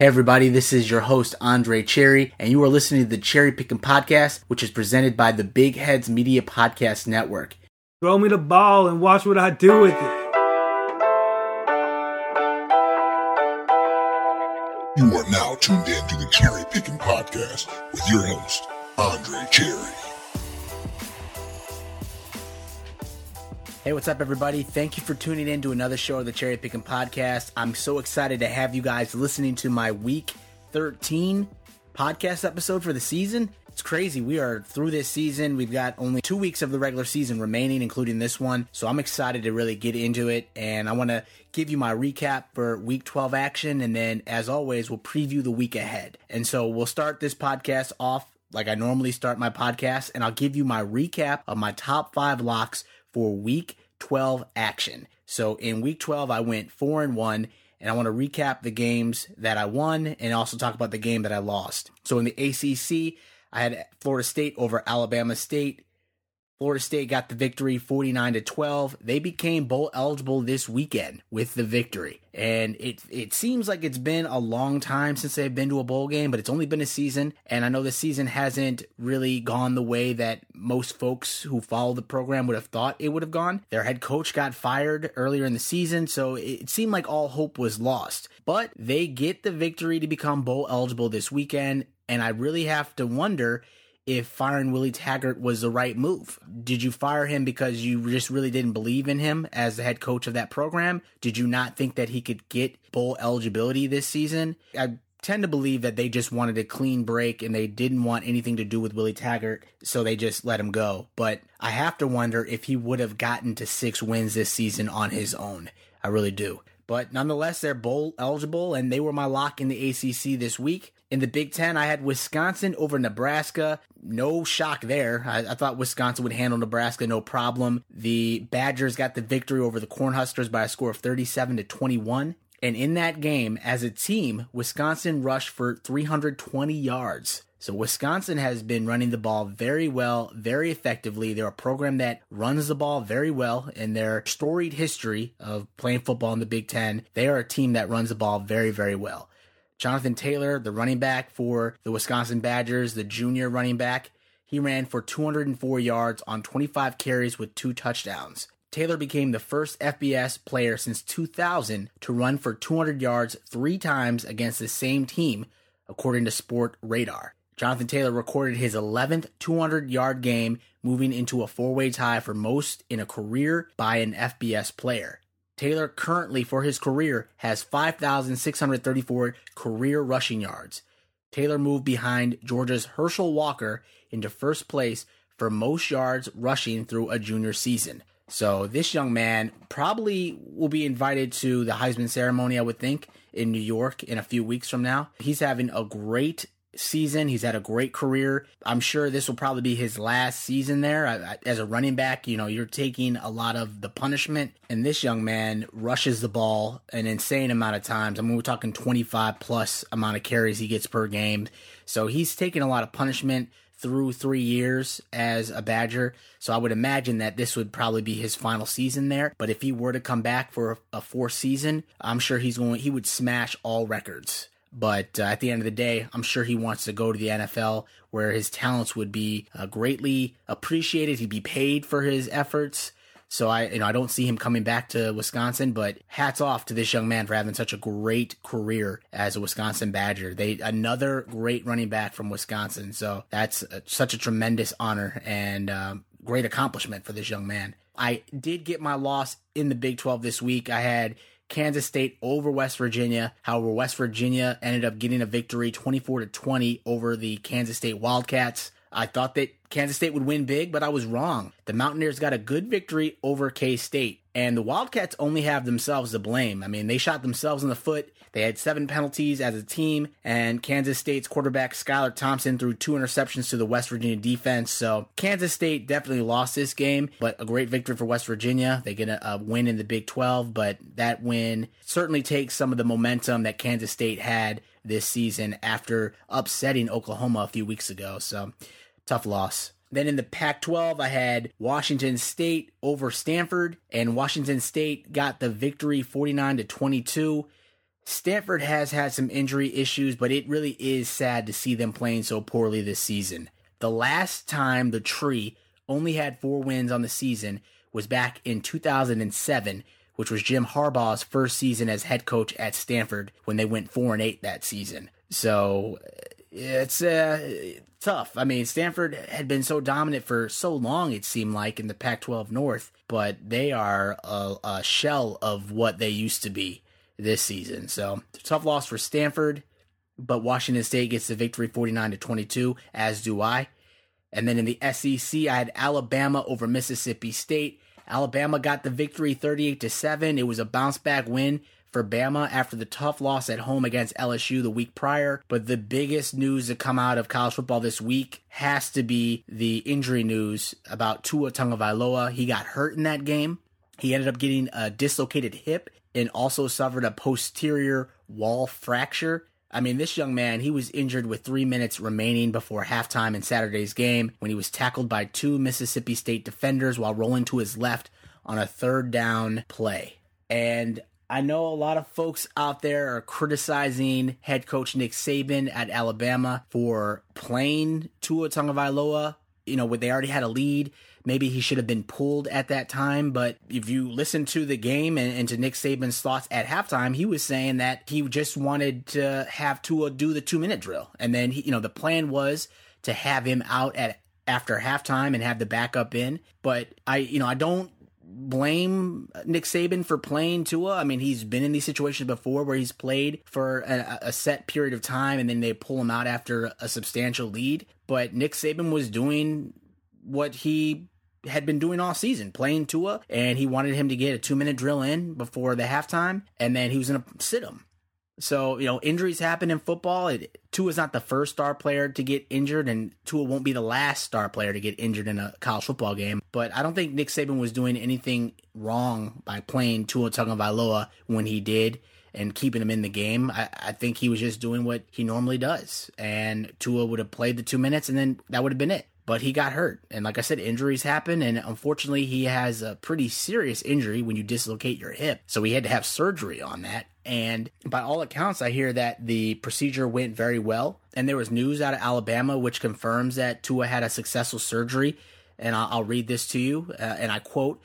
Hey everybody, this is your host Andre Cherry, and you are listening to the Cherry Picking Podcast, which is presented by the Big Heads Media Podcast Network. Throw me the ball and watch what I do with it. You are now tuned in to the Cherry Picking Podcast with your host, Andre Cherry. Hey, what's up, everybody? Thank you for tuning in to another show of the Cherry Picking Podcast. I'm so excited to have you guys listening to my week 13 podcast episode for the season. It's crazy. We are through this season. We've got only two weeks of the regular season remaining, including this one. So I'm excited to really get into it. And I want to give you my recap for week 12 action. And then, as always, we'll preview the week ahead. And so we'll start this podcast off like I normally start my podcast. And I'll give you my recap of my top five locks for week 12 action. So in week 12, I went 4 and 1 and I want to recap the games that I won and also talk about the game that I lost. So in the ACC, I had Florida State over Alabama State. Florida State got the victory 49 to 12. They became bowl eligible this weekend with the victory. And it it seems like it's been a long time since they've been to a bowl game, but it's only been a season. And I know the season hasn't really gone the way that most folks who follow the program would have thought it would have gone. Their head coach got fired earlier in the season, so it seemed like all hope was lost. But they get the victory to become bowl eligible this weekend. And I really have to wonder if firing Willie Taggart was the right move. Did you fire him because you just really didn't believe in him as the head coach of that program? Did you not think that he could get bowl eligibility this season? I tend to believe that they just wanted a clean break and they didn't want anything to do with Willie Taggart, so they just let him go. But I have to wonder if he would have gotten to six wins this season on his own. I really do. But nonetheless, they're bowl eligible, and they were my lock in the ACC this week. In the Big Ten, I had Wisconsin over Nebraska. No shock there. I, I, thought Wisconsin would handle Nebraska no problem. The Badgers got the victory over the Cornhuskers by a score of 37 to 21. And in that game, as a team, Wisconsin rushed for 320 yards. So Wisconsin has been running the ball very well, very effectively. They're a program that runs the ball very well in their storied history of playing football in the Big Ten. They are a team that runs the ball very, very well. Jonathan Taylor, the running back for the Wisconsin Badgers, the junior running back, he ran for 204 yards on 25 carries with two touchdowns. Taylor became the first FBS player since 2000 to run for 200 yards three times against the same team, according to Sportradar. Jonathan Taylor recorded his 11th 200 yard game, moving into a four way tie for most in a career by an FBS player. Taylor currently, for his career, has 5,634 career rushing yards. Taylor moved behind Georgia's Herschel Walker into first place for most yards rushing through a junior season. So this young man probably will be invited to the Heisman ceremony, I would think, in New York in a few weeks from now. He's having a great season. He's had a great career. I'm sure this will probably be his last season there. As a running back, you know, you're taking a lot of the punishment, and this young man rushes the ball an insane amount of times. I mean, we're talking 25 plus amount of carries he gets per game. So he's taking a lot of punishment through three years as a Badger. So I would imagine that this would probably be his final season there. But if he were to come back for a fourth season, I'm sure he's going. He would smash all records. But uh, at the end of the day, I'm sure he wants to go to the NFL where his talents would be uh, greatly appreciated. He'd be paid for his efforts. So I, you know, I don't see him coming back to Wisconsin, but hats off to this young man for having such a great career as a Wisconsin Badger. They another great running back from Wisconsin. So that's a, such a tremendous honor and um, great accomplishment for this young man. I did get my loss in the Big 12 this week. I had Kansas State over West Virginia. However, West Virginia ended up getting a victory 24 to 20 over the Kansas State Wildcats. I thought that Kansas State would win big, but I was wrong. The Mountaineers got a good victory over K State, and the Wildcats only have themselves to blame. I mean, they shot themselves in the foot. They had seven penalties as a team, and Kansas State's quarterback Skylar Thompson threw two interceptions to the West Virginia defense. So Kansas State definitely lost this game, but a great victory for West Virginia. They get a, a win in the Big 12, but that win certainly takes some of the momentum that Kansas State had this season after upsetting Oklahoma a few weeks ago. So tough loss. Then in the Pac 12, I had Washington State over Stanford, and Washington State got the victory 49 to 22. Stanford has had some injury issues, but it really is sad to see them playing so poorly this season. The last time the Tree only had four wins on the season was back in 2007, which was Jim Harbaugh's first season as head coach at Stanford when they went 4 and 8 that season. So it's uh, tough. I mean, Stanford had been so dominant for so long, it seemed like, in the Pac 12 North, but they are a, a, shell of what they used to be this season. So, tough loss for Stanford, but Washington State gets the victory 49 to 22, as do I. And then in the SEC, I had Alabama over Mississippi State. Alabama got the victory 38 to 7. It was a bounce back win for Bama after the tough loss at home against LSU the week prior. But the biggest news to come out of college football this week has to be the injury news about Tua Tagovailoa. He got hurt in that game. He ended up getting a dislocated hip and also suffered a posterior wall fracture. I mean, this young man, he was injured with three minutes remaining before halftime in Saturday's game when he was tackled by two Mississippi State defenders while rolling to his left on a third down play. And I know a lot of folks out there are criticizing head coach Nick Saban at Alabama for playing Tua Tagovailoa. You know, when they already had a lead. Maybe he should have been pulled at that time. But if you listen to the game and, and to Nick Saban's thoughts at halftime, he was saying that he just wanted to have Tua do the two minute drill. And then, he, you know, the plan was to have him out at after halftime and have the backup in. But I, you know, I don't blame Nick Saban for playing Tua. I mean, he's been in these situations before where he's played for a, a, set period of time and then they pull him out after a substantial lead. But Nick Saban was doing what he had been doing all season, playing Tua, and he wanted him to get a two minute drill in before the halftime, and then he was going to sit him. So, you know, injuries happen in football. It, Tua is not the first star player to get injured, and Tua won't be the last star player to get injured in a college football game. But I don't think Nick Saban was doing anything wrong by playing Tua Tagovailoa when he did and keeping him in the game. I, I think he was just doing what he normally does. And Tua would have played the two minutes, and then that would have been it but he got hurt. And like I said, injuries happen. And unfortunately, he has a pretty serious injury when you dislocate your hip. So he had to have surgery on that. And by all accounts, I hear that the procedure went very well. And there was news out of Alabama which confirms that Tua had a successful surgery. And I'll, read this to you. Uh, and I quote,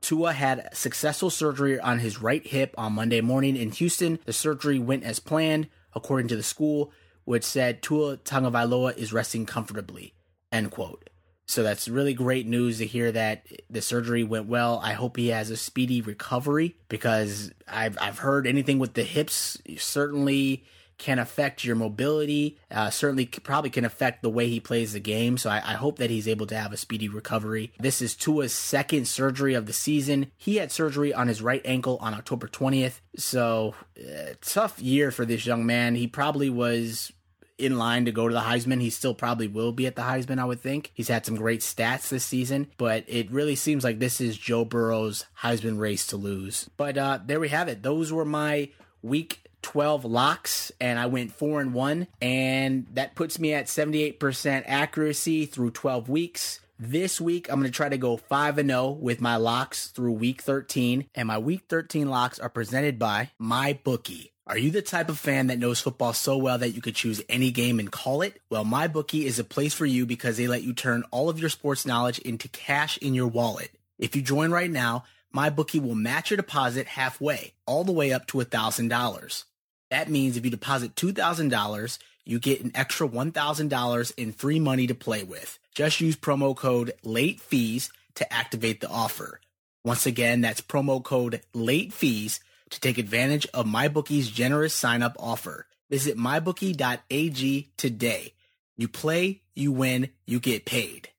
Tua had successful surgery on his right hip on Monday morning in Houston. The surgery went as planned, according to the school, which said Tua Tagovailoa is resting comfortably. End quote. So that's really great news to hear that the surgery went well. I hope he has a speedy recovery because I've I've heard anything with the hips certainly can affect your mobility. Uh, certainly, probably can affect the way he plays the game. So I, I, hope that he's able to have a speedy recovery. This is Tua's second surgery of the season. He had surgery on his right ankle on October 20th. So uh, tough year for this young man. He probably was in line to go to the Heisman. He still probably will be at the Heisman, I would think. He's had some great stats this season, but it really seems like this is Joe Burrow's Heisman race to lose. But uh, there we have it. Those were my week 12 locks and I went 4 and 1 and that puts me at 78% accuracy through 12 weeks. This week I'm going to try to go 5 and 0 with my locks through week 13 and my week 13 locks are presented by MyBookie. Are you the type of fan that knows football so well that you could choose any game and call it? Well, MyBookie is a place for you because they let you turn all of your sports knowledge into cash in your wallet. If you join right now, MyBookie will match your deposit halfway, all the way up to $1,000. That means if you deposit $2,000, you get an extra $1,000 in free money to play with. Just use promo code late fees to activate the offer. Once again, that's promo code late fees to take advantage of MyBookie's generous sign-up offer. Visit mybookie.ag today. You play, you win, you get paid.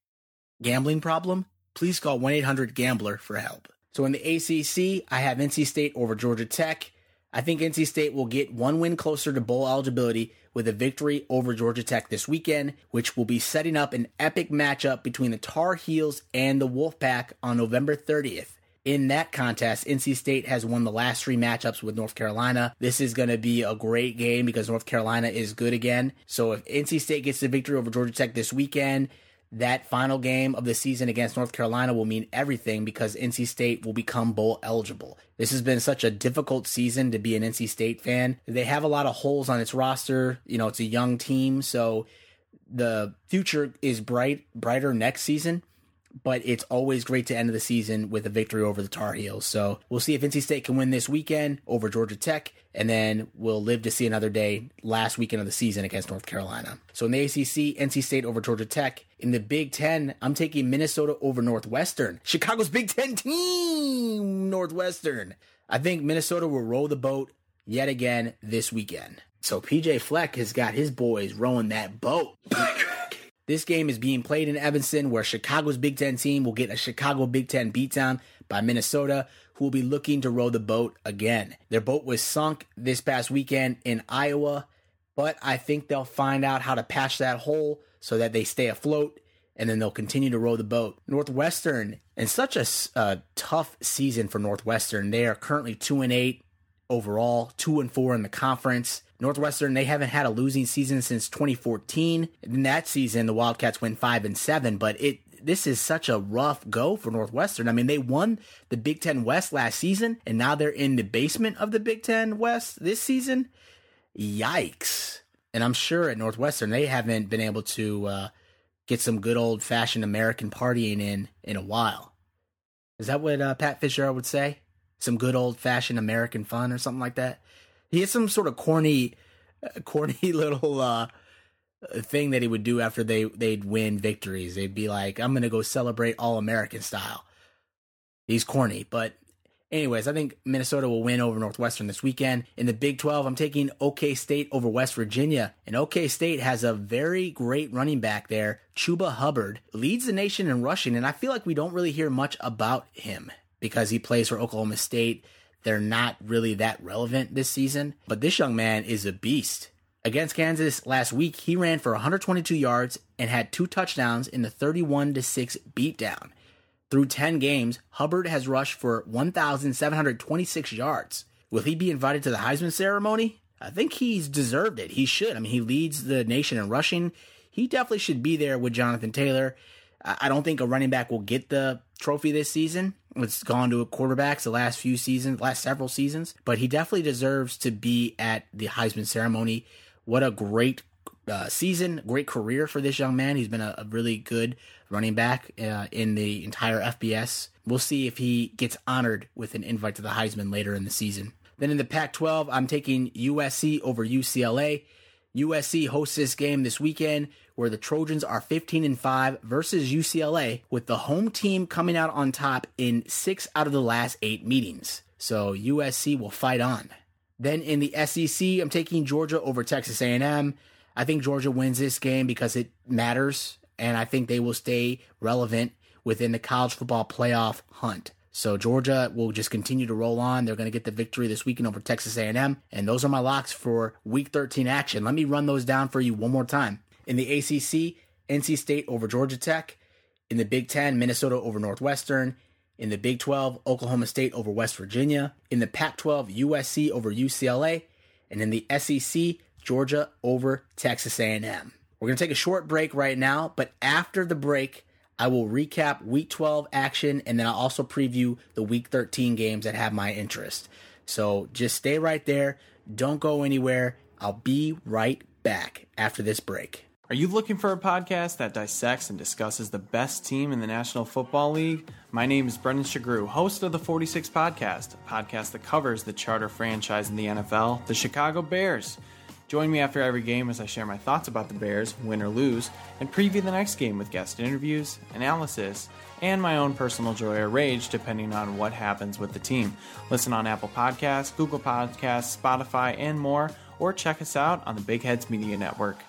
Gambling problem? Please call 1-800-GAMBLER for help. So in the ACC, I have NC State over Georgia Tech. I think NC State will get one win closer to bowl eligibility with a victory over Georgia Tech this weekend, which will be setting up an epic matchup between the Tar Heels and the Wolfpack on November 30th in that contest, NC State has won the last three matchups with North Carolina. This is going to be a great game because North Carolina is good again. So if NC State gets the victory over Georgia Tech this weekend, that final game of the season against North Carolina will mean everything because NC State will become bowl eligible. This has been such a difficult season to be an NC State fan. They have a lot of holes on its roster. You know, it's a young team, so the future is bright brighter next season but it's always great to end the season with a victory over the Tar Heels. So we'll see if NC State can win this weekend over Georgia Tech, and then we'll live to see another day last weekend of the season against North Carolina. So in the ACC, NC State over Georgia Tech. In the Big Ten, I'm taking Minnesota over Northwestern. Chicago's Big Ten team, Northwestern. I think Minnesota will row the boat yet again this weekend. So PJ Fleck has got his boys rowing that boat. This game is being played in Evanston, where Chicago's Big Ten team will get a Chicago Big Ten beatdown by Minnesota, who will be looking to row the boat again. Their boat was sunk this past weekend in Iowa, but I think they'll find out how to patch that hole so that they stay afloat and then they'll continue to row the boat. Northwestern, and such a, a uh, tough season for Northwestern. They are currently 2 and 8 overall, 2 and 4 in the conference. Northwestern, they haven't had a losing season since 2014. In that season, the Wildcats went 5 and 7, but it this is such a rough go for Northwestern. I mean, they won the Big Ten West last season, and now they're in the basement of the Big Ten West this season. Yikes. And I'm sure at Northwestern, they haven't been able to uh, get some good old fashioned American partying in in a while. Is that what uh, Pat Fisher would say? Some good old fashioned American fun or something like that? He had some sort of corny, corny little uh, thing that he would do after they they'd win victories. They'd be like, "I'm gonna go celebrate all American style." He's corny, but anyways, I think Minnesota will win over Northwestern this weekend. In the Big 12, I'm taking OK State over West Virginia. And OK State has a very great running back there. Chuba Hubbard leads the nation in rushing, and I feel like we don't really hear much about him because he plays for Oklahoma State they're not really that relevant this season. But this young man is a beast. Against Kansas last week, he ran for 122 yards and had two touchdowns in the 31 6 beatdown. Through 10 games, Hubbard has rushed for 1,726 yards. Will he be invited to the Heisman ceremony? I think he's deserved it. He should. I mean, he leads the nation in rushing. He definitely should be there with Jonathan Taylor. I don't think a running back will get the trophy this season. It's gone to a quarterbacks the last few seasons, last several seasons, but he definitely deserves to be at the Heisman ceremony. What a great uh, season, great career for this young man. He's been a, a really good running back uh, in the entire FBS. We'll see if he gets honored with an invite to the Heisman later in the season. Then in the Pac 12, I'm taking USC over UCLA. USC hosts this game this weekend where the Trojans are 15 and 5 versus UCLA with the home team coming out on top in 6 out of the last 8 meetings. So USC will fight on. Then in the SEC, I'm taking Georgia over Texas A&M. I think Georgia wins this game because it matters and I think they will stay relevant within the college football playoff hunt. So Georgia will just continue to roll on. They're going to get the victory this weekend over Texas A&M, and those are my locks for Week 13 action. Let me run those down for you one more time. In the ACC, NC State over Georgia Tech. In the Big 10, Minnesota over Northwestern. In the Big 12, Oklahoma State over West Virginia. In the Pac 12, USC over UCLA. And in the SEC, Georgia over Texas A&M. We're going to take a short break right now, but after the break, I will recap week 12 action and then I'll also preview the week 13 games that have my interest. So just stay right there. Don't go anywhere. I'll be right back after this break. Are you looking for a podcast that dissects and discusses the best team in the National Football League? My name is Brendan Shagru, host of the 46 Podcast, a podcast that covers the charter franchise in the NFL, the Chicago Bears. Join me after every game as I share my thoughts about the Bears, win or lose, and preview the next game with guest interviews, analysis, and my own personal joy or rage depending on what happens with the team. Listen on Apple Podcasts, Google Podcasts, Spotify, and more, or check us out on the Big Heads Media Network.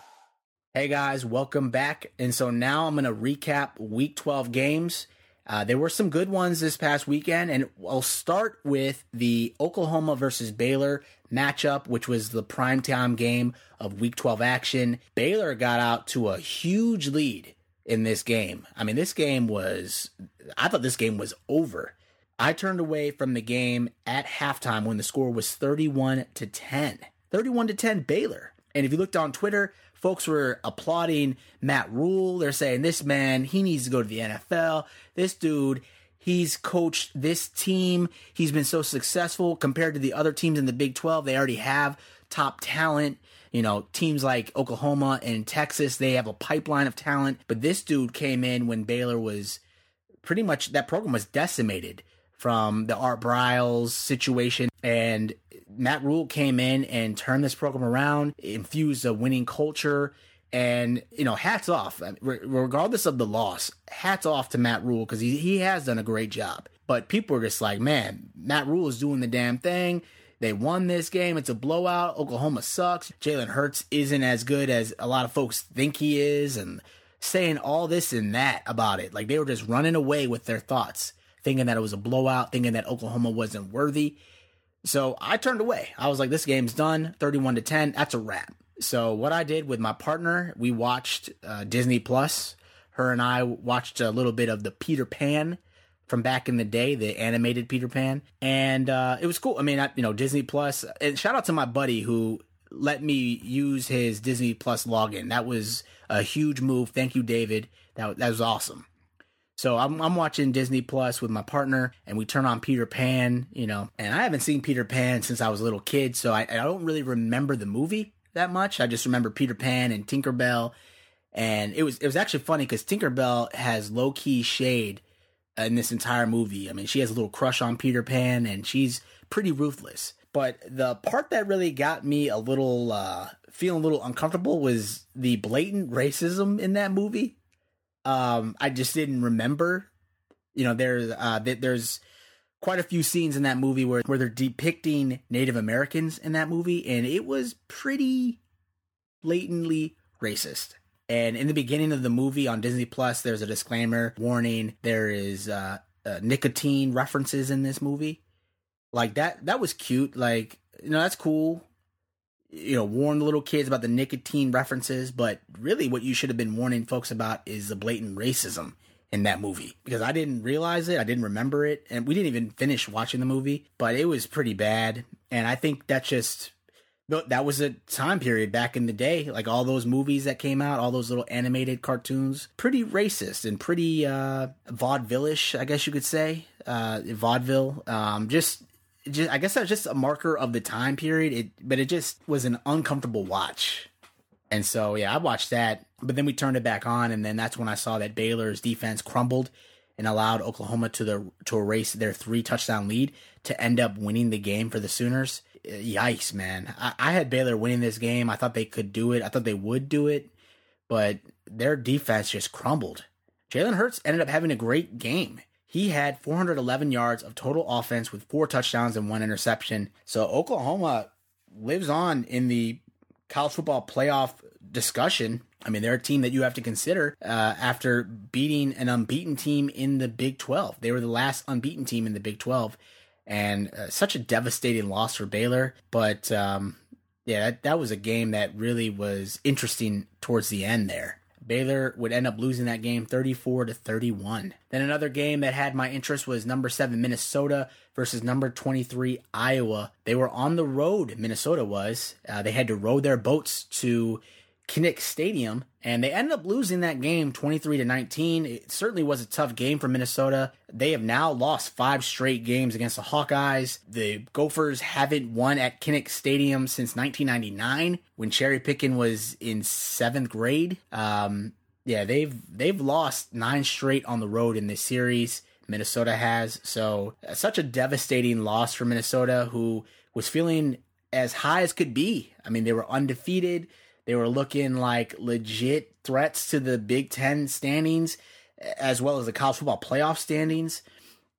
Hey guys, welcome back. And so now I'm going to recap week 12 games uh, there were some good ones this past weekend, and I'll start with the Oklahoma versus Baylor matchup, which was the primetime game of Week 12 action. Baylor got out to a huge lead in this game. I mean, this game was, I thought this game was over. I turned away from the game at halftime when the score was 31 to 10. 31 to 10 Baylor. And if you looked on Twitter, folks were applauding Matt Rhule. They're saying this man, he needs to go to the NFL. This dude, he's coached this team. He's been so successful compared to the other teams in the Big 12. They already have top talent. You know, teams like Oklahoma and Texas, they have a pipeline of talent. But this dude came in when Baylor was pretty much that program was decimated from the Art Briles situation. And Matt Rhule came in and turned this program around, infused a winning culture. And, you know, hats off, regardless of the loss, hats off to Matt Rhule because he, he has done a great job. But people are just like, man, Matt Rhule is doing the damn thing. They won this game. It's a blowout. Oklahoma sucks. Jalen Hurts isn't as good as a lot of folks think he is. And saying all this and that about it. Like they were just running away with their thoughts, thinking that it was a blowout, thinking that Oklahoma wasn't worthy. So I turned away. I was like, this game's done 31 to 10. That's a wrap. So what I did with my partner, we watched uh, Disney Plus. Her and I watched a little bit of the Peter Pan from back in the day, the animated Peter Pan, and uh, it was cool. I mean, I, you know, Disney Plus. And shout out to my buddy who let me use his Disney Plus login. That was a huge move. Thank you, David. That that was awesome. So I'm I'm watching Disney Plus with my partner, and we turn on Peter Pan. You know, and I haven't seen Peter Pan since I was a little kid, so I, I don't really remember the movie that much. I just remember Peter Pan and Tinkerbell, and it was it was actually funny because Tinkerbell has low key shade in this entire movie. I mean, she has a little crush on Peter Pan, and she's pretty ruthless. But the part that really got me a little uh, feeling a little uncomfortable was the blatant racism in that movie. Um, I just didn't remember. You know, there's uh, there's quite a few scenes in that movie where where they're depicting Native Americans in that movie, and it was pretty blatantly racist. And in the beginning of the movie on Disney Plus, there's a disclaimer warning there is uh, uh, nicotine references in this movie. Like that, that was cute. Like you know, that's cool. You know, warn the little kids about the nicotine references, but really, what you should have been warning folks about is the blatant racism in that movie because I didn't realize it, I didn't remember it, and we didn't even finish watching the movie, but it was pretty bad. And I think that's just that was a time period back in the day like all those movies that came out all those little animated cartoons pretty racist and pretty uh vaudeville-ish i guess you could say uh vaudeville. Um just just i guess that's just a marker of the time period. It but it just was an uncomfortable watch. And so yeah i watched that but then we turned it back on and then that's when i saw that baylor's defense crumbled and allowed oklahoma to the to erase their three touchdown lead to end up winning the game for the sooners eh, yikes, man. I, I had Baylor winning this game. I thought they could do it. I thought they would do it, but their defense just crumbled. Jalen Hurts ended up having a great game. He had 411 yards of total offense with four touchdowns and one interception. So Oklahoma lives on in the college football playoff discussion. I mean, they're a team that you have to consider uh, after beating an unbeaten team in the Big 12. They were the last unbeaten team in the Big 12 and uh, such a devastating loss for Baylor. But um, yeah, that, that was a game that really was interesting towards the end there. Baylor would end up losing that game 34 to 31. Then another game that had my interest was number 7 Minnesota versus number 23 Iowa. They were on the road, Minnesota was. Uh, they had to row their boats to Kinnick Stadium, and they ended up losing that game 23 to 19. It certainly was a tough game for Minnesota. They have now lost five straight games against the Hawkeyes. The Gophers haven't won at Kinnick Stadium since 1999 when Cherry Picken was in seventh grade. Um, yeah, they've they've lost nine straight on the road in this series. Minnesota has so uh, such a devastating loss for Minnesota, who was feeling as high as could be. I mean, they were undefeated they were looking like legit threats to the Big Ten standings, as well as the college football playoff standings.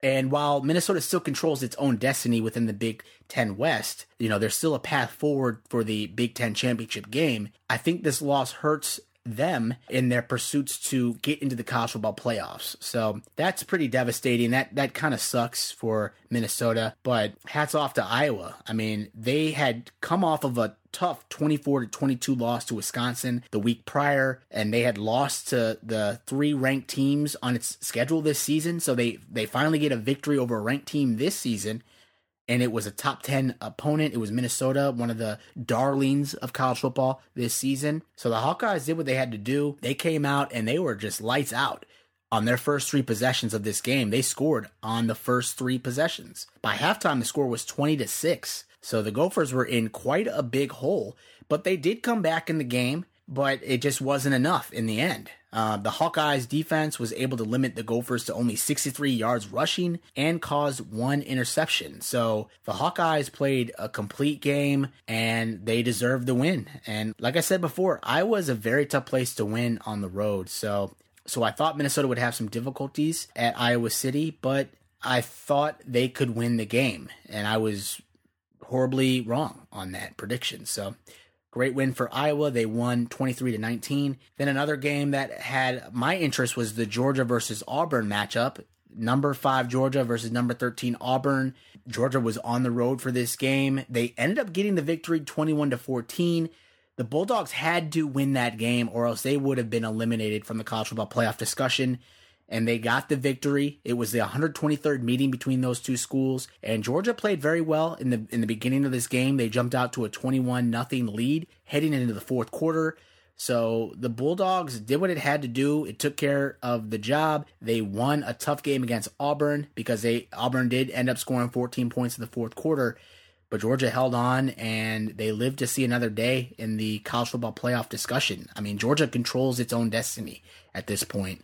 And while Minnesota still controls its own destiny within the Big Ten West, you know, there's still a path forward for the Big Ten championship game. I think this loss hurts them in their pursuits to get into the college football playoffs. So that's pretty devastating. That that kind of sucks for Minnesota, but hats off to Iowa. I mean, they had come off of a tough 24 to 22 loss to Wisconsin the week prior and they had lost to the three ranked teams on its schedule this season so they they finally get a victory over a ranked team this season and it was a top 10 opponent. It was Minnesota, one of the darlings of college football this season. So the Hawkeyes did what they had to do. They came out and they were just lights out on their first three possessions of this game. They scored on the first three possessions. By halftime, the score was 20 to 6. So the Gophers were in quite a big hole, but they did come back in the game, but it just wasn't enough in the end. Uh, the Hawkeyes defense was able to limit the Gophers to only 63 yards rushing and caused one interception. So the Hawkeyes played a complete game and they deserved the win. And like I said before, Iowa is a very tough place to win on the road. So so I thought Minnesota would have some difficulties at Iowa City, but I thought they could win the game. And I was horribly wrong on that prediction. So great win for Iowa. They won 23 to 19. Then another game that had my interest was the Georgia versus Auburn matchup. Number five Georgia versus number 13 Auburn. Georgia was on the road for this game. They ended up getting the victory 21 to 14 the Bulldogs had to win that game or else they would have been eliminated from the college football playoff discussion. And they got the victory. It was the 123rd meeting between those two schools, and Georgia played very well in the in the beginning of this game. They jumped out to a 21 nothing lead heading into the fourth quarter. So the Bulldogs did what it had to do. It took care of the job. They won a tough game against Auburn because they Auburn did end up scoring 14 points in the fourth quarter. But Georgia held on and they lived to see another day in the college football playoff discussion. I mean, Georgia controls its own destiny at this point.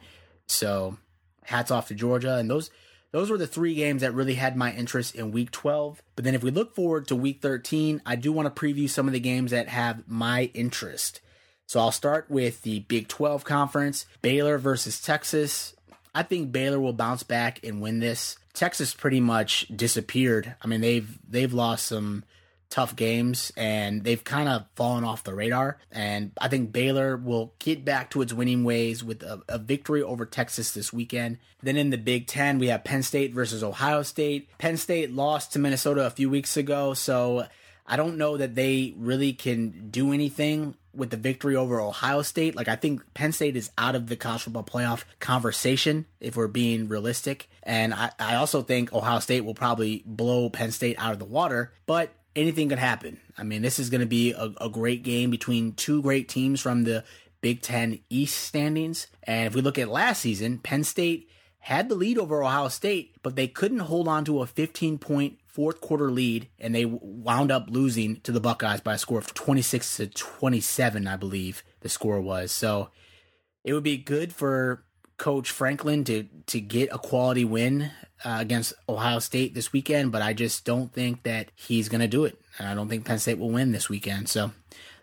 So hats off to Georgia. And those those were the three games that really had my interest in week 12. But then if we look forward to week 13, I do want to preview some of the games that have my interest. So I'll start with the Big 12 conference, Baylor versus Texas. I think Baylor will bounce back and win this. Texas pretty much disappeared. I mean, they've they've lost some tough games and they've kind of fallen off the radar. And I think Baylor will get back to its winning ways with a, a, victory over Texas this weekend. Then in the Big Ten, we have Penn State versus Ohio State. Penn State lost to Minnesota a few weeks ago, so I don't know that they really can do anything with the victory over Ohio State. Like I think Penn State is out of the college football playoff conversation if we're being realistic. And I, I also think Ohio State will probably blow Penn State out of the water, but anything could happen. I mean, this is going to be a, a great game between two great teams from the Big Ten East standings. And if we look at last season, Penn State had the lead over Ohio State, but they couldn't hold on to a 15 point fourth quarter lead, and they wound up losing to the Buckeyes by a score of 26 to 27, I believe the score was. So it would be good for Coach Franklin to to get a quality win uh, against Ohio State this weekend, but I just don't think that he's going to do it. And I don't think Penn State will win this weekend. So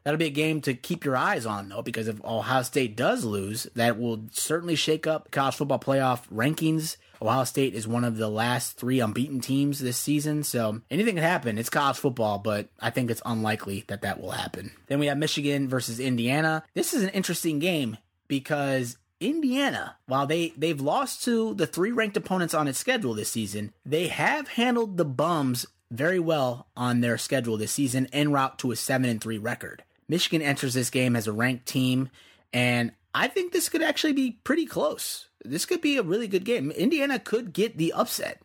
that'll be a game to keep your eyes on, though, because if Ohio State does lose, that will certainly shake up college football playoff rankings Ohio State is one of the last three unbeaten teams this season, so anything can happen. It's college football, but I think it's unlikely that that will happen. Then we have Michigan versus Indiana. This is an interesting game because Indiana, while they they've lost to the three ranked opponents on its schedule this season, they have handled the bums very well on their schedule this season en route to a 7 and 3 record. Michigan enters this game as a ranked team and I think this could actually be pretty close this could be a really good game. Indiana could get the upset.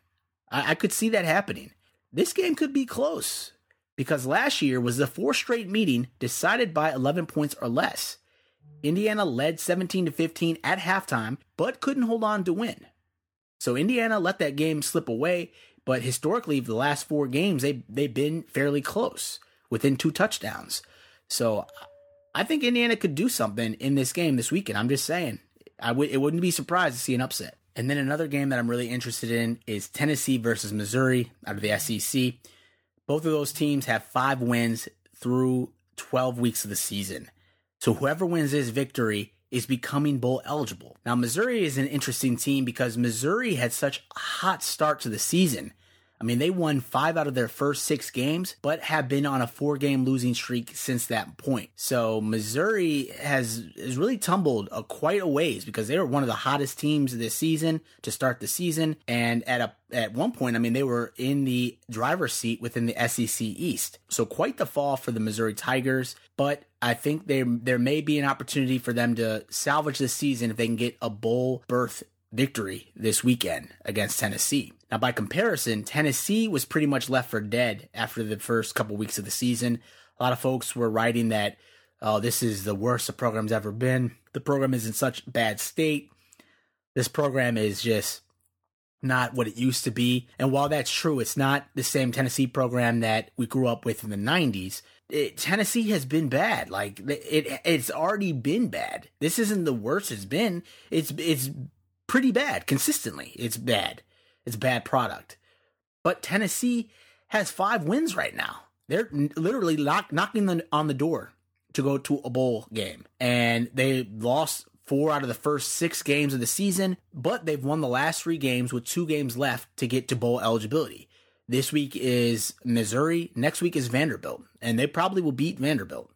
I, I could see that happening. This game could be close because last year was the fourth straight meeting decided by 11 points or less. Indiana led 17 to 15 at halftime, but couldn't hold on to win. So Indiana let that game slip away, but historically, the last four games they they've been fairly close, within two touchdowns. So I think Indiana could do something in this game this weekend. I'm just saying. I it wouldn't be surprised to see an upset. And then another game that I'm really interested in is Tennessee versus Missouri out of the SEC. Both of those teams have five wins through 12 weeks of the season. So whoever wins this victory is becoming bowl eligible. Now, Missouri is an interesting team because Missouri had such a hot start to the season. I mean, they won five out of their first six games, but have been on a four game losing streak since that point. So Missouri has, has really tumbled a, quite a ways because they were one of the hottest teams this season to start the season. And at a, at one point, I mean, they were in the driver's seat within the SEC East. So quite the fall for the Missouri Tigers, but I think there, there may be an opportunity for them to salvage the season if they can get a bowl berth victory this weekend against Tennessee. Now, by comparison, Tennessee was pretty much left for dead after the first couple weeks of the season. A lot of folks were writing that, oh, this is the worst the program's ever been. The program is in such bad state. This program is just not what it used to be. And while that's true, it's not the same Tennessee program that we grew up with in the 90s. It, Tennessee has been bad. Like it, it's already been bad. This isn't the worst it's been. It's it's pretty bad consistently. It's bad. It's bad product. But Tennessee has five wins right now. They're literally lock, knocking on the door to go to a bowl game, and they lost four out of the first six games of the season, but they've won the last three games with two games left to get to bowl eligibility. This week is Missouri. Next week is Vanderbilt, and they probably will beat Vanderbilt,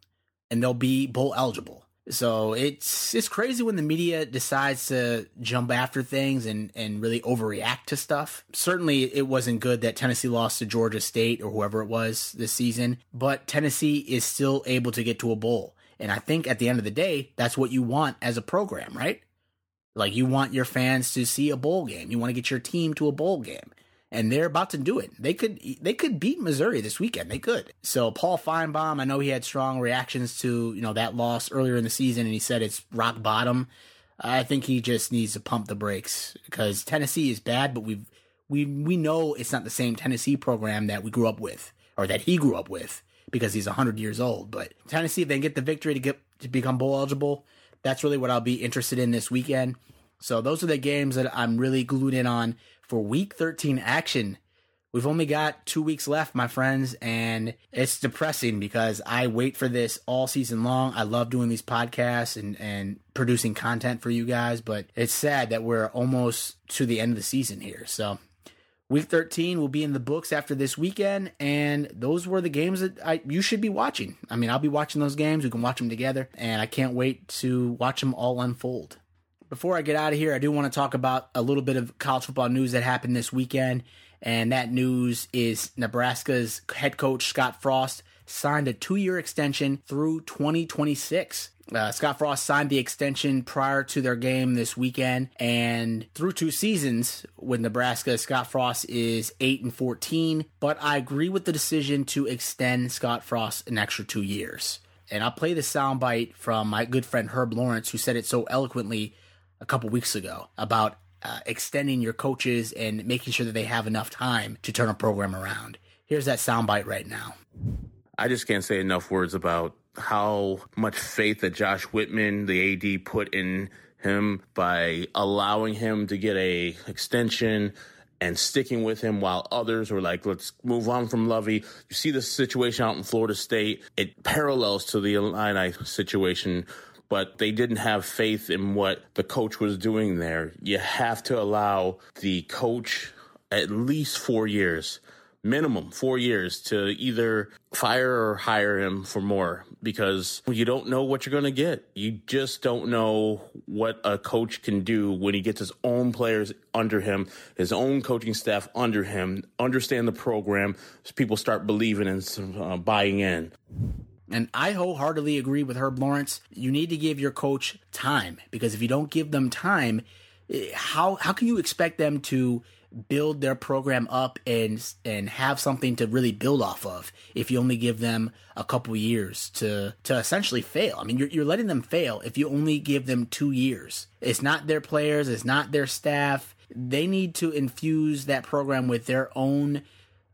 and they'll be bowl eligible. So it's it's crazy when the media decides to jump after things and and really overreact to stuff. Certainly, it wasn't good that Tennessee lost to Georgia State or whoever it was this season, but Tennessee is still able to get to a bowl. And I think at the end of the day, that's what you want as a program, right? Like you want your fans to see a bowl game. You want to get your team to a bowl game. And they're about to do it. They could they could beat Missouri this weekend. They could. So Paul Finebaum, I know he had strong reactions to, you know, that loss earlier in the season and he said it's rock bottom. I think he just needs to pump the brakes because Tennessee is bad, but we we we know it's not the same Tennessee program that we grew up with or that he grew up with because he's 100 years old. But Tennessee, if they get the victory to get to become bowl eligible, that's really what I'll be interested in this weekend. So those are the games that I'm really glued in on for week 13 action. We've only got two weeks left, my friends, and it's depressing because I wait for this all season long. I love doing these podcasts and, and producing content for you guys, but it's sad that we're almost to the end of the season here. So Week 13 will be in the books after this weekend, and those were the games that I, you should be watching. I mean, I'll be watching those games. We can watch them together, and I can't wait to watch them all unfold. Before I get out of here, I do want to talk about a little bit of college football news that happened this weekend, and that news is Nebraska's head coach Scott Frost signed a two year extension through 2026. Uh, Scott Frost signed the extension prior to their game this weekend, and through two seasons with Nebraska, Scott Frost is eight and fourteen. But I agree with the decision to extend Scott Frost an extra two years. And I'll play the soundbite from my good friend Herb Lawrence, who said it so eloquently a couple weeks ago about uh, extending your coaches and making sure that they have enough time to turn a program around. Here's that soundbite right now. I just can't say enough words about how much faith that Josh Whitman, the AD, put in him by allowing him to get a extension and sticking with him while others were like, let's move on from Lovie. You see the situation out in Florida State. It parallels to the Illini situation, but they didn't have faith in what the coach was doing there. You have to allow the coach at least four years minimum four years to either fire or hire him for more because you don't know what you're going to get. You just don't know what a coach can do when he gets his own players under him, his own coaching staff under him, understand the program, so people start believing and uh, buying in. And I wholeheartedly agree with Herb Lawrence. You need to give your coach time because if you don't give them time, eh, how how can you expect them to build their program up and and have something to really build off of if you only give them a couple years to to essentially fail. I mean, you're you're letting them fail if you only give them 2 years. It's not their players, it's not their staff. They need to infuse that program with their own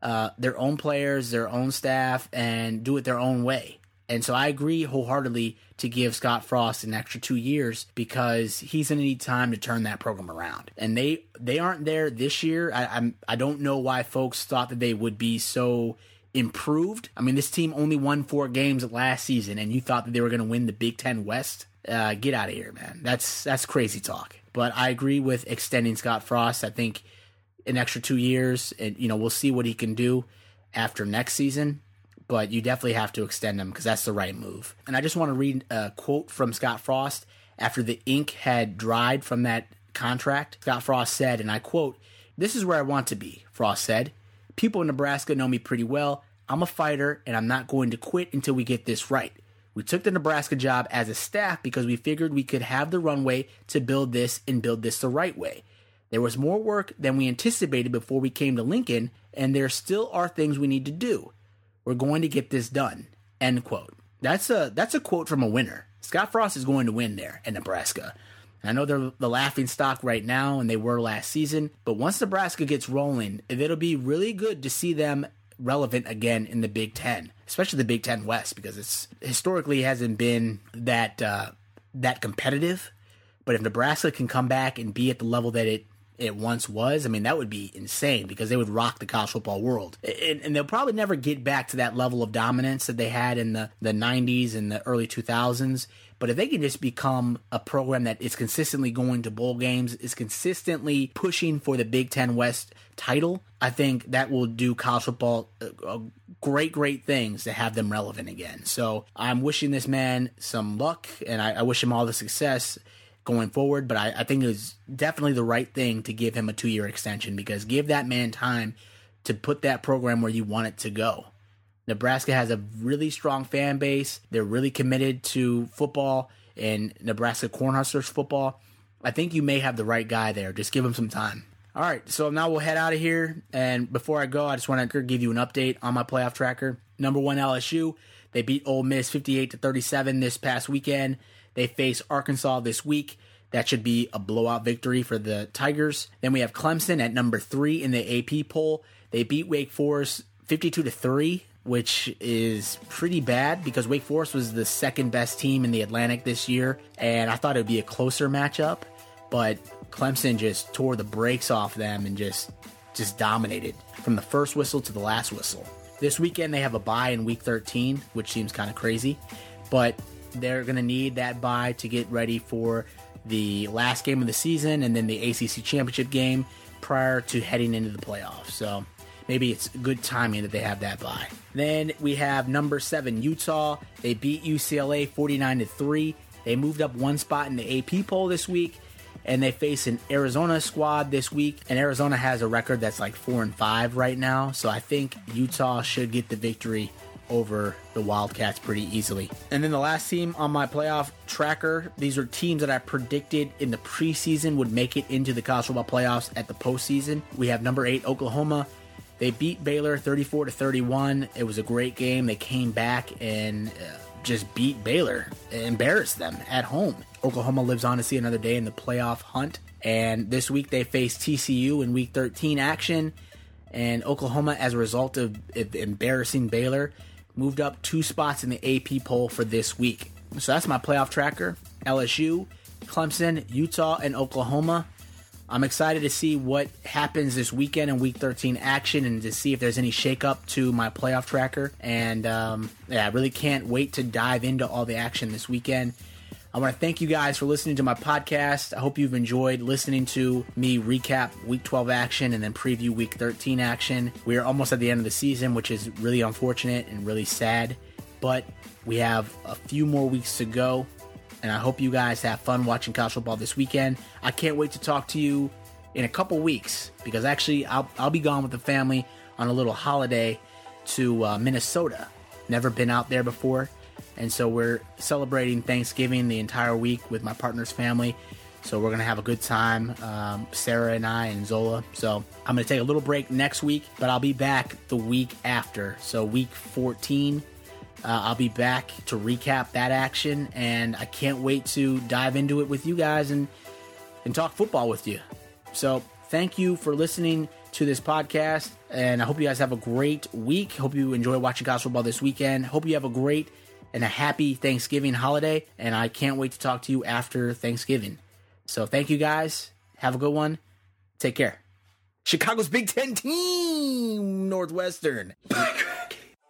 uh, their own players, their own staff, and do it their own way. And so I agree wholeheartedly to give Scott Frost an extra two years because he's going to need time to turn that program around. And they they aren't there this year. I, I'm I don't know why folks thought that they would be so improved. I mean, this team only won four games last season, and you thought that they were going to win the Big Ten West. Uh, get out of here, man. That's that's crazy talk. But I agree with extending Scott Frost. I think an extra two years, and you know we'll see what he can do after next season but you definitely have to extend them because that's the right move. And I just want to read a quote from Scott Frost after the ink had dried from that contract. Scott Frost said, and I quote, This is where I want to be, Frost said. People in Nebraska know me pretty well. I'm a fighter, and I'm not going to quit until we get this right. We took the Nebraska job as a staff because we figured we could have the runway to build this and build this the right way. There was more work than we anticipated before we came to Lincoln, and there still are things we need to do. We're going to get this done. End quote. That's a that's a quote from a winner. Scott Frost is going to win there in Nebraska. I know they're the laughing stock right now, and they were last season. But once Nebraska gets rolling, it'll be really good to see them relevant again in the Big Ten, especially the Big Ten West, because it's historically hasn't been that uh, that competitive. But if Nebraska can come back and be at the level that it it once was, I mean, that would be insane because they would rock the college football world. And, and, they'll probably never get back to that level of dominance that they had in the, the 90s and the early 2000s. But if they can just become a program that is consistently going to bowl games, is consistently pushing for the Big Ten West title, I think that will do college football uh, great, great things to have them relevant again. So I'm wishing this man some luck and I, I wish him all the success going forward. But I, I think it was definitely the right thing to give him a two year extension because give that man time to put that program where you want it to go. Nebraska has a really strong fan base. They're really committed to football and Nebraska Cornhuskers football. I think you may have the right guy there. Just give him some time. All right, so now we'll head out of here. And before I go, I just want to give you an update on my playoff tracker. Number one LSU, they beat Ole Miss 58 to 37 this past weekend. They face Arkansas this week. That should be a blowout victory for the Tigers. Then we have Clemson at number three in the AP poll. They beat Wake Forest 52 to 3, which is pretty bad because Wake Forest was the second best team in the Atlantic this year. And I thought it would be a closer matchup, but Clemson just tore the brakes off them and just just dominated from the first whistle to the last whistle. This weekend they have a bye in week 13, which seems kind of crazy, but they're going to need that bye to get ready for the last game of the season and then the ACC championship game prior to heading into the playoffs. So maybe it's good timing that they have that bye. Then we have number seven Utah. They beat UCLA 49 to three. They moved up one spot in the AP poll this week, and they face an Arizona squad this week. And Arizona has a record that's like four and five right now. So I think Utah should get the victory over the Wildcats pretty easily. And then the last team on my playoff tracker, these are teams that I predicted in the preseason would make it into the college football playoffs at the postseason. We have number eight, Oklahoma. They beat Baylor 34 to 31. It was a great game. They came back and uh, just beat Baylor, embarrassed them at home. Oklahoma lives on to see another day in the playoff hunt. And this week they face TCU in week 13 action. And Oklahoma, as a result of embarrassing Baylor, moved up two spots in the AP poll for this week. So that's my playoff tracker LSU, Clemson, Utah, and Oklahoma. I'm excited to see what happens this weekend in Week 13 action and to see if there's any shakeup to my playoff tracker. And um, yeah, I really can't wait to dive into all the action this weekend. I want to thank you guys for listening to my podcast. I hope you've enjoyed listening to me recap week 12 action and then preview week 13 action. We are almost at the end of the season, which is really unfortunate and really sad, but we have a few more weeks to go. And I hope you guys have fun watching college football this weekend. I can't wait to talk to you in a couple weeks because actually I'll, I'll be gone with the family on a little holiday to uh, Minnesota. Never been out there before. And so we're celebrating Thanksgiving the entire week with my partner's family. So we're going to have a good time, um, Sarah and I and Zola. So I'm going to take a little break next week, but I'll be back the week after. So week 14, uh, I'll be back to recap that action. And I can't wait to dive into it with you guys and, and talk football with you. So thank you for listening to this podcast. And I hope you guys have a great week. Hope you enjoy watching college football this weekend. Hope you have a great and a happy Thanksgiving holiday. And I can't wait to talk to you after Thanksgiving. So thank you guys. Have a good one. Take care. Chicago's Big Ten team, Northwestern.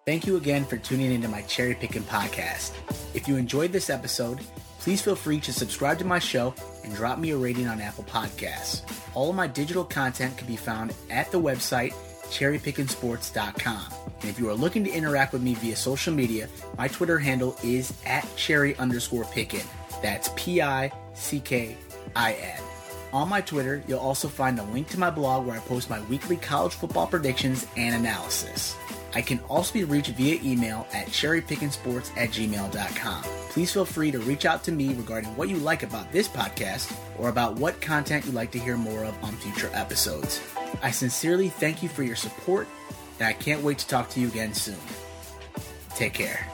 Thank you again for tuning into my Cherry Pickin podcast. If you enjoyed this episode, please feel free to subscribe to my show and drop me a rating on Apple Podcasts. All of my digital content can be found at the website cherrypickinsports.com. And if you are looking to interact with me via social media, my Twitter handle is at cherry underscore pickin. That's P I C K I N. On my Twitter, you'll also find a link to my blog where I post my weekly college football predictions and analysis. I can also be reached via email at cherrypickinsports at gmail.com. Please feel free to reach out to me regarding what you like about this podcast or about what content you'd like to hear more of on future episodes. I sincerely thank you for your support, and I can't wait to talk to you again soon. Take care.